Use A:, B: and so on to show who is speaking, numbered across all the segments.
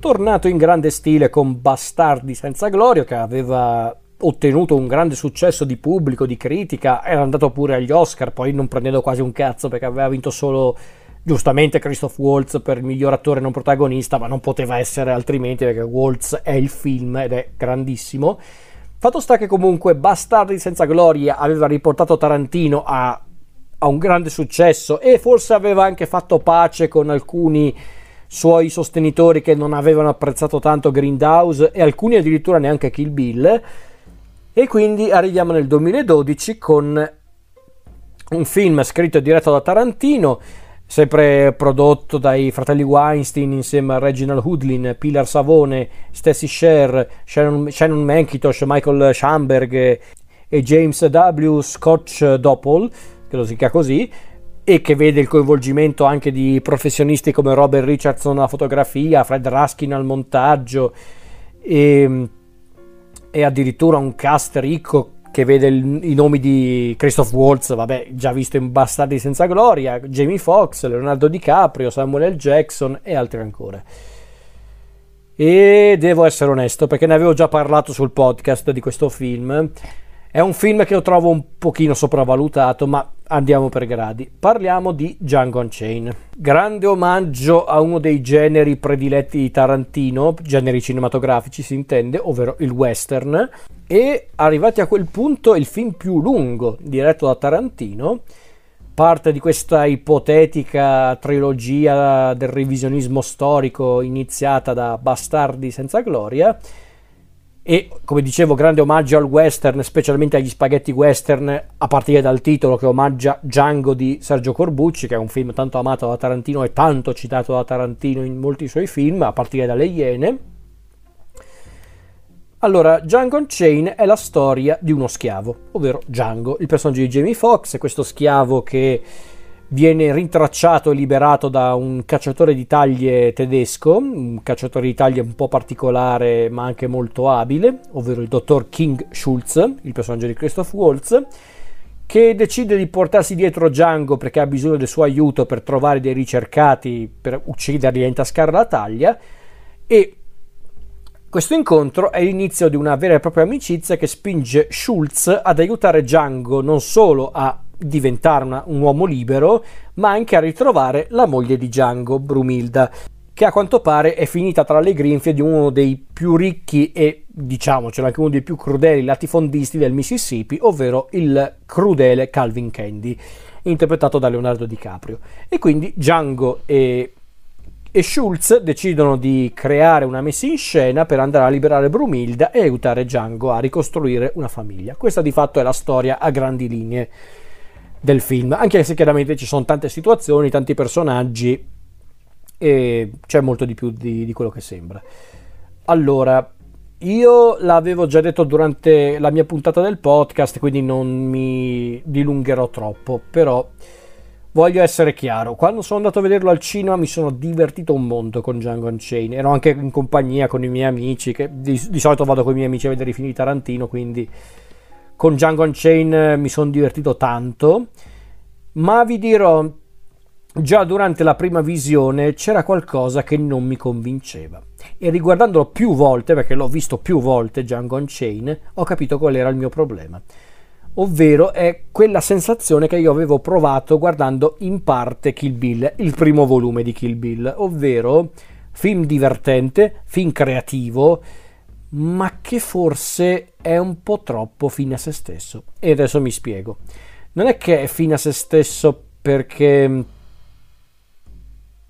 A: tornato in grande stile con Bastardi senza gloria, che aveva ottenuto un grande successo di pubblico, di critica, era andato pure agli Oscar, poi non prendendo quasi un cazzo perché aveva vinto solo giustamente Christoph Waltz per il miglior attore non protagonista, ma non poteva essere altrimenti perché Waltz è il film ed è grandissimo. Fatto sta che comunque Bastardi senza gloria aveva riportato Tarantino a, a un grande successo e forse aveva anche fatto pace con alcuni suoi sostenitori che non avevano apprezzato tanto Grindhouse e alcuni addirittura neanche Kill Bill e quindi arriviamo nel 2012 con un film scritto e diretto da Tarantino, sempre prodotto dai fratelli Weinstein insieme a Reginald Hoodlin, Pilar Savone, Stacy Sher, Shannon, Shannon Mankitosh, Michael Schamberg e James W. Scotch Doppel, che lo si chiama così, e che vede il coinvolgimento anche di professionisti come Robert Richardson alla fotografia, Fred Raskin al montaggio e e addirittura un cast ricco che vede il, i nomi di Christoph Waltz, vabbè, già visto in Bastardi senza gloria, Jamie Foxx, Leonardo DiCaprio, Samuel L. Jackson e altri ancora. E devo essere onesto perché ne avevo già parlato sul podcast di questo film è un film che io trovo un pochino sopravvalutato, ma andiamo per gradi. Parliamo di Django Unchained. Grande omaggio a uno dei generi prediletti di Tarantino, generi cinematografici si intende, ovvero il western. E arrivati a quel punto il film più lungo diretto da Tarantino, parte di questa ipotetica trilogia del revisionismo storico iniziata da Bastardi senza gloria e come dicevo grande omaggio al western specialmente agli spaghetti western a partire dal titolo che omaggia Django di Sergio Corbucci che è un film tanto amato da Tarantino e tanto citato da Tarantino in molti suoi film a partire dalle Iene. Allora Django Unchained è la storia di uno schiavo ovvero Django il personaggio di Jamie Foxx questo schiavo che viene rintracciato e liberato da un cacciatore di taglie tedesco, un cacciatore di taglie un po' particolare ma anche molto abile, ovvero il dottor King Schulz, il personaggio di Christoph Waltz, che decide di portarsi dietro Django perché ha bisogno del suo aiuto per trovare dei ricercati per ucciderli e intascare la taglia. E questo incontro è l'inizio di una vera e propria amicizia che spinge Schulz ad aiutare Django non solo a diventare una, un uomo libero, ma anche a ritrovare la moglie di Django, Brumilda, che a quanto pare è finita tra le grinfie di uno dei più ricchi e, diciamocelo, anche uno dei più crudeli latifondisti del Mississippi, ovvero il crudele Calvin Candy, interpretato da Leonardo DiCaprio. E quindi Django e e Schulz decidono di creare una messa in scena per andare a liberare Brumilda e aiutare Django a ricostruire una famiglia. Questa di fatto è la storia a grandi linee del film, anche se chiaramente ci sono tante situazioni, tanti personaggi e c'è molto di più di, di quello che sembra. Allora, io l'avevo già detto durante la mia puntata del podcast, quindi non mi dilungherò troppo, però voglio essere chiaro, quando sono andato a vederlo al cinema mi sono divertito un mondo con Django Unchained, ero anche in compagnia con i miei amici, che di, di solito vado con i miei amici a vedere i film di Tarantino, quindi con Django Unchained mi sono divertito tanto, ma vi dirò, già durante la prima visione c'era qualcosa che non mi convinceva. E riguardandolo più volte, perché l'ho visto più volte Django Unchained, ho capito qual era il mio problema. Ovvero è quella sensazione che io avevo provato guardando in parte Kill Bill, il primo volume di Kill Bill, ovvero film divertente, film creativo, ma che forse è un po' troppo fine a se stesso. E adesso mi spiego. Non è che è fine a se stesso perché mm,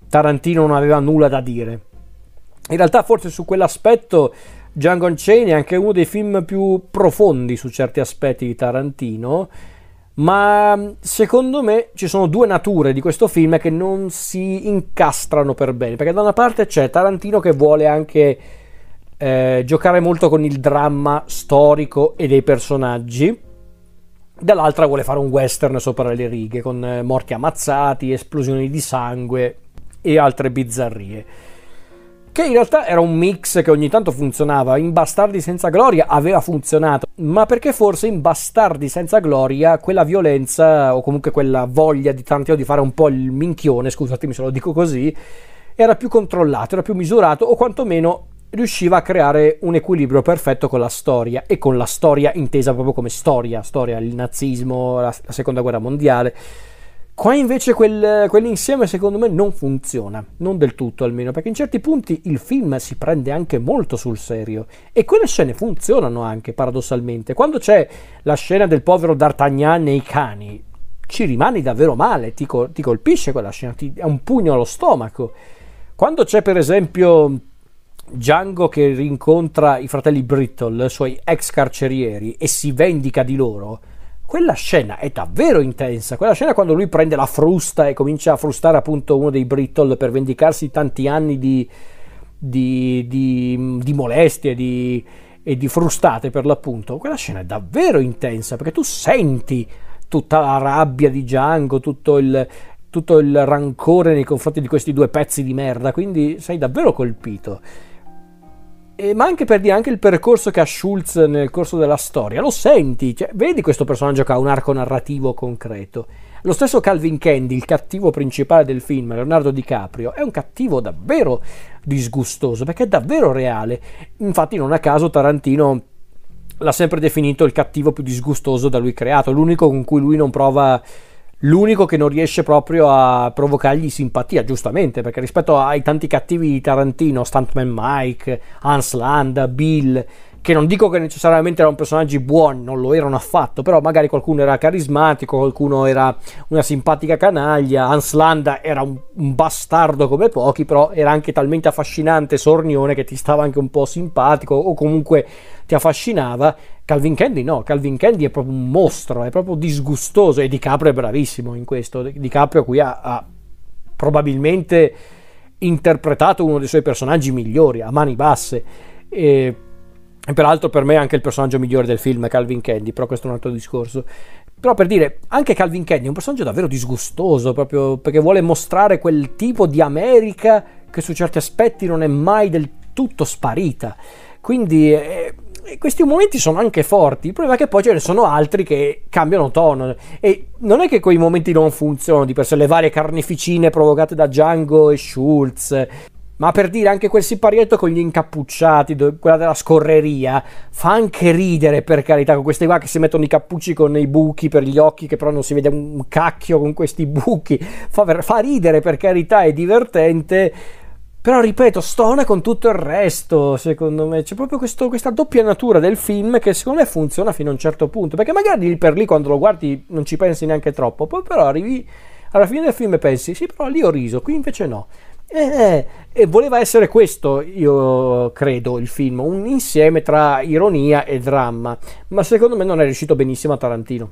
A: Tarantino non aveva nulla da dire. In realtà forse su quell'aspetto Django Unchained è anche uno dei film più profondi su certi aspetti di Tarantino, ma mm, secondo me ci sono due nature di questo film che non si incastrano per bene, perché da una parte c'è Tarantino che vuole anche eh, giocare molto con il dramma storico e dei personaggi. Dall'altra vuole fare un western sopra le righe con eh, morti ammazzati, esplosioni di sangue e altre bizzarrie. Che in realtà era un mix che ogni tanto funzionava. In Bastardi senza gloria aveva funzionato, ma perché forse in Bastardi senza gloria quella violenza o comunque quella voglia di Tarantino di fare un po' il minchione, scusatemi se lo dico così, era più controllato, era più misurato o quantomeno riusciva a creare un equilibrio perfetto con la storia e con la storia intesa proprio come storia, storia, il nazismo, la, la seconda guerra mondiale. Qua invece quel, quell'insieme secondo me non funziona, non del tutto almeno, perché in certi punti il film si prende anche molto sul serio e quelle scene funzionano anche paradossalmente. Quando c'è la scena del povero D'Artagnan e i cani, ci rimani davvero male, ti, ti colpisce quella scena, ti è un pugno allo stomaco. Quando c'è per esempio Django che rincontra i fratelli Brittle, suoi ex carcerieri, e si vendica di loro, quella scena è davvero intensa. Quella scena quando lui prende la frusta e comincia a frustare appunto uno dei Brittle per vendicarsi di tanti anni di, di, di, di molestie e di frustate per l'appunto. Quella scena è davvero intensa perché tu senti tutta la rabbia di Django, tutto il, tutto il rancore nei confronti di questi due pezzi di merda, quindi sei davvero colpito eh, ma anche per dire anche il percorso che ha Schulz nel corso della storia, lo senti, cioè, vedi questo personaggio che ha un arco narrativo concreto. Lo stesso Calvin Candy, il cattivo principale del film, Leonardo DiCaprio, è un cattivo davvero disgustoso perché è davvero reale. Infatti, non a caso Tarantino l'ha sempre definito il cattivo più disgustoso da lui creato, l'unico con cui lui non prova l'unico che non riesce proprio a provocargli simpatia, giustamente, perché rispetto ai tanti cattivi di Tarantino, Stuntman Mike, Hans Land, Bill, che non dico che necessariamente erano personaggi buoni, non lo erano affatto, però magari qualcuno era carismatico, qualcuno era una simpatica canaglia, Hans Land era un, un bastardo come pochi, però era anche talmente affascinante, sornione, che ti stava anche un po' simpatico o comunque ti affascinava. Calvin Candy no, Calvin Candy è proprio un mostro, è proprio disgustoso e DiCaprio è bravissimo in questo, DiCaprio qui ha, ha probabilmente interpretato uno dei suoi personaggi migliori a mani basse. E e peraltro per me è anche il personaggio migliore del film, Calvin Candy, però questo è un altro discorso. Però per dire, anche Calvin Candy è un personaggio davvero disgustoso, proprio perché vuole mostrare quel tipo di America che su certi aspetti non è mai del tutto sparita. Quindi eh, questi momenti sono anche forti, il problema è che poi ce ne sono altri che cambiano tono e non è che quei momenti non funzionano di per sé, le varie carneficine provocate da Django e Schultz, ma per dire anche quel siparietto con gli incappucciati, quella della scorreria, fa anche ridere per carità, con questi qua che si mettono i cappucci con i buchi per gli occhi, che però non si vede un cacchio con questi buchi, fa, fa ridere per carità, è divertente. Però ripeto, stona con tutto il resto, secondo me. C'è proprio questo, questa doppia natura del film che secondo me funziona fino a un certo punto. Perché magari lì per lì quando lo guardi non ci pensi neanche troppo, poi però arrivi alla fine del film e pensi, sì, però lì ho riso, qui invece no. Eh, e voleva essere questo, io credo, il film, un insieme tra ironia e dramma, ma secondo me non è riuscito benissimo a Tarantino.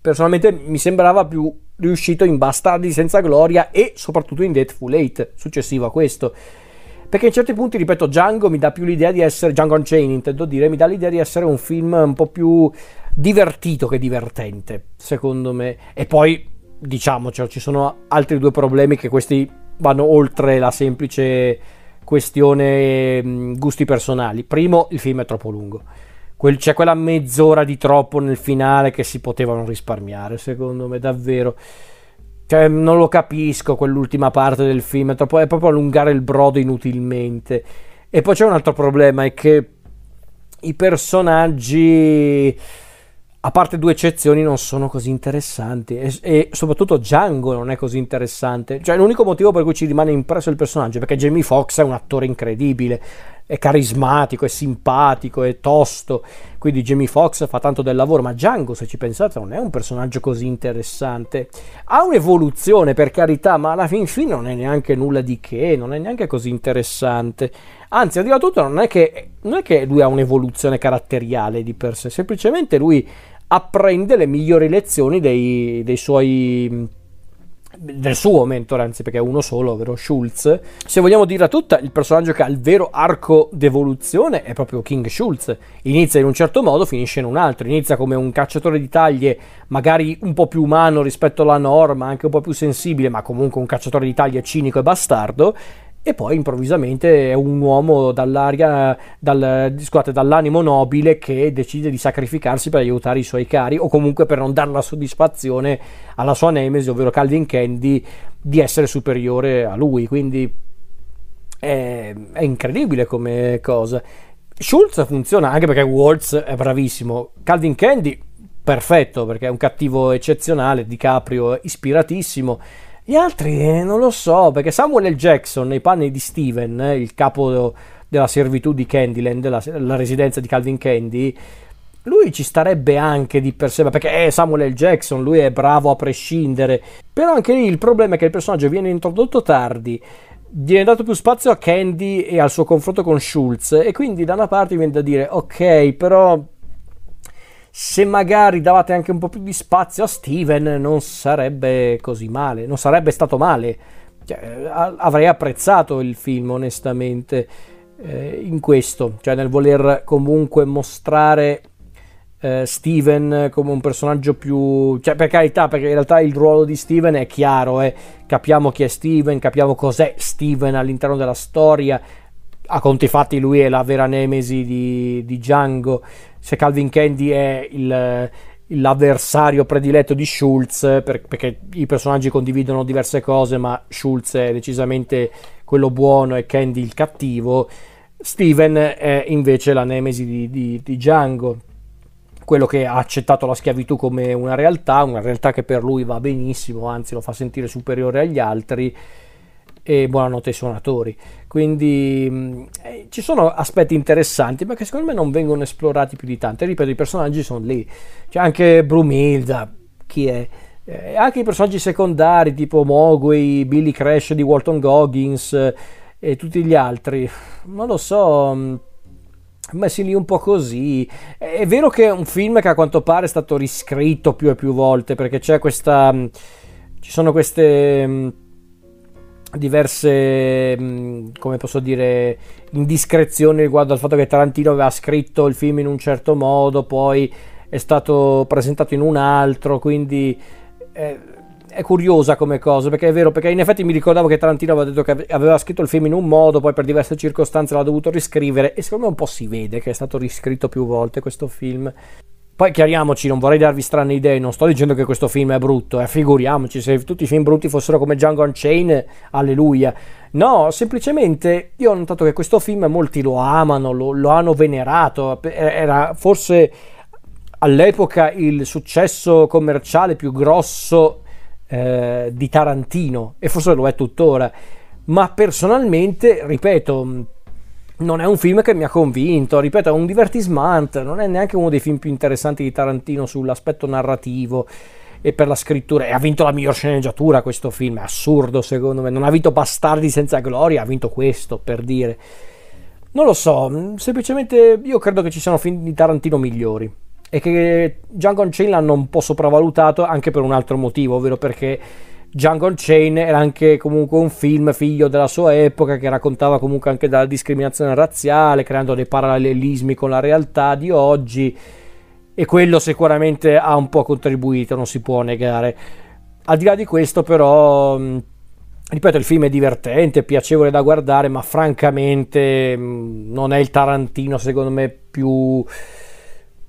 A: Personalmente mi sembrava più riuscito in Bastardi senza gloria e soprattutto in Deadful 8, successivo a questo. Perché in certi punti, ripeto, Django mi dà più l'idea di essere, Django Unchained intendo dire, mi dà l'idea di essere un film un po' più divertito che divertente, secondo me. E poi, diciamocelo, ci sono altri due problemi che questi vanno oltre la semplice questione mm, gusti personali. Primo, il film è troppo lungo. Quel, c'è quella mezz'ora di troppo nel finale che si potevano risparmiare, secondo me, davvero. Cioè, non lo capisco quell'ultima parte del film, è, troppo, è proprio allungare il brodo inutilmente. E poi c'è un altro problema, è che i personaggi a parte due eccezioni, non sono così interessanti. E, e, soprattutto Django non è così interessante. Cioè, l'unico motivo per cui ci rimane impresso il personaggio è perché Jamie Foxx è un attore incredibile. È carismatico, è simpatico, è tosto. Quindi Jamie Foxx fa tanto del lavoro. Ma Django, se ci pensate, non è un personaggio così interessante. Ha un'evoluzione, per carità, ma alla fin fine non è neanche nulla di che, non è neanche così interessante. Anzi, a dire tutto, non non è che lui ha un'evoluzione caratteriale di per sé, semplicemente lui apprende le migliori lezioni dei, dei suoi del suo mentore, anzi perché è uno solo, ovvero Schulz. Se vogliamo dirla tutta, il personaggio che ha il vero arco d'evoluzione è proprio King Schulz. Inizia in un certo modo, finisce in un altro. Inizia come un cacciatore di taglie, magari un po' più umano rispetto alla norma, anche un po' più sensibile, ma comunque un cacciatore di taglie cinico e bastardo e poi improvvisamente è un uomo dal, scusate, dall'animo nobile che decide di sacrificarsi per aiutare i suoi cari o comunque per non dare la soddisfazione alla sua nemesi, ovvero Calvin Candy, di essere superiore a lui. Quindi è, è incredibile come cosa. Schultz funziona anche perché Waltz è bravissimo. Calvin Candy, perfetto perché è un cattivo eccezionale. DiCaprio, ispiratissimo. Gli altri eh, non lo so, perché Samuel L. Jackson nei panni di Steven, eh, il capo della servitù di Candyland, la, la, residenza di Calvin Candy, lui ci starebbe anche di per sé, perché è Samuel L. Jackson, lui è bravo a prescindere. Però anche lì il problema è che il personaggio viene introdotto tardi, viene dato più spazio a Candy e al suo confronto con Schultz, e quindi da una parte viene da dire, ok, però se magari davate anche un po' più di spazio a Steven non sarebbe così male, non sarebbe stato male. Cioè, avrei apprezzato il film onestamente eh, in questo, cioè nel voler comunque mostrare eh, Steven come un personaggio più... cioè per carità, perché in realtà il ruolo di Steven è chiaro, eh. capiamo chi è Steven, capiamo cos'è Steven all'interno della storia, a conti fatti lui è la vera nemesi di, di Django, se Calvin Candy è il, l'avversario prediletto di Schultz, per, perché i personaggi condividono diverse cose, ma Schultz è decisamente quello buono e Candy il cattivo, Steven è invece la nemesi di, di, di Django. Quello che ha accettato la schiavitù come una realtà, una realtà che per lui va benissimo, anzi lo fa sentire superiore agli altri e buonanotte ai suonatori. Quindi mm, eh, ci sono aspetti interessanti, ma che secondo me non vengono esplorati più di tanto. E ripeto, i personaggi sono lì. C'è anche Brumilda, chi è? Eh, anche i personaggi secondari tipo Mogwai, Billy Crash di Walton Goggins eh, e tutti gli altri. Non lo so mm, messi lì un po' così. È vero che è un film che a quanto pare è stato riscritto più e più volte perché c'è questa. Mm, ci sono queste diverse, mm, come posso dire, indiscrezioni riguardo al fatto che Tarantino aveva scritto il film in un certo modo, poi è stato presentato in un altro, quindi è, è curiosa come cosa, perché è vero, perché in effetti mi ricordavo che Tarantino aveva detto che aveva scritto il film in un modo, poi per diverse circostanze l'ha dovuto riscrivere e secondo me un po' si vede che è stato riscritto più volte questo film. Poi chiariamoci, non vorrei darvi strane idee, non sto dicendo che questo film è brutto, eh, figuriamoci, se tutti i film brutti fossero come Django Unchained, alleluia. No, semplicemente io ho notato che questo film molti lo amano, lo, lo hanno venerato, era forse all'epoca il successo commerciale più grosso eh, di Tarantino e forse lo è tuttora. Ma personalmente, ripeto, non è un film che mi ha convinto, ripeto, è un divertisement, non è neanche uno dei film più interessanti di Tarantino sull'aspetto narrativo e per la scrittura. E ha vinto la miglior sceneggiatura questo film, è assurdo secondo me. Non ha vinto Bastardi senza gloria, ha vinto questo, per dire. Non lo so, semplicemente io credo che ci siano film di Tarantino migliori e che Django Unchained l'hanno un po' sopravvalutato anche per un altro motivo, ovvero perché Django Chain era anche comunque un film figlio della sua epoca che raccontava comunque anche della discriminazione razziale, creando dei parallelismi con la realtà di oggi e quello sicuramente ha un po' contribuito, non si può negare. Al di là di questo però, ripeto, il film è divertente, piacevole da guardare, ma francamente non è il Tarantino secondo me più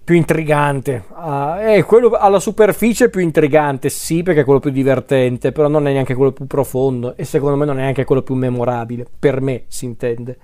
A: più intrigante. Uh, è quello alla superficie più intrigante, sì, perché è quello più divertente, però non è neanche quello più profondo e secondo me non è neanche quello più memorabile. Per me si intende.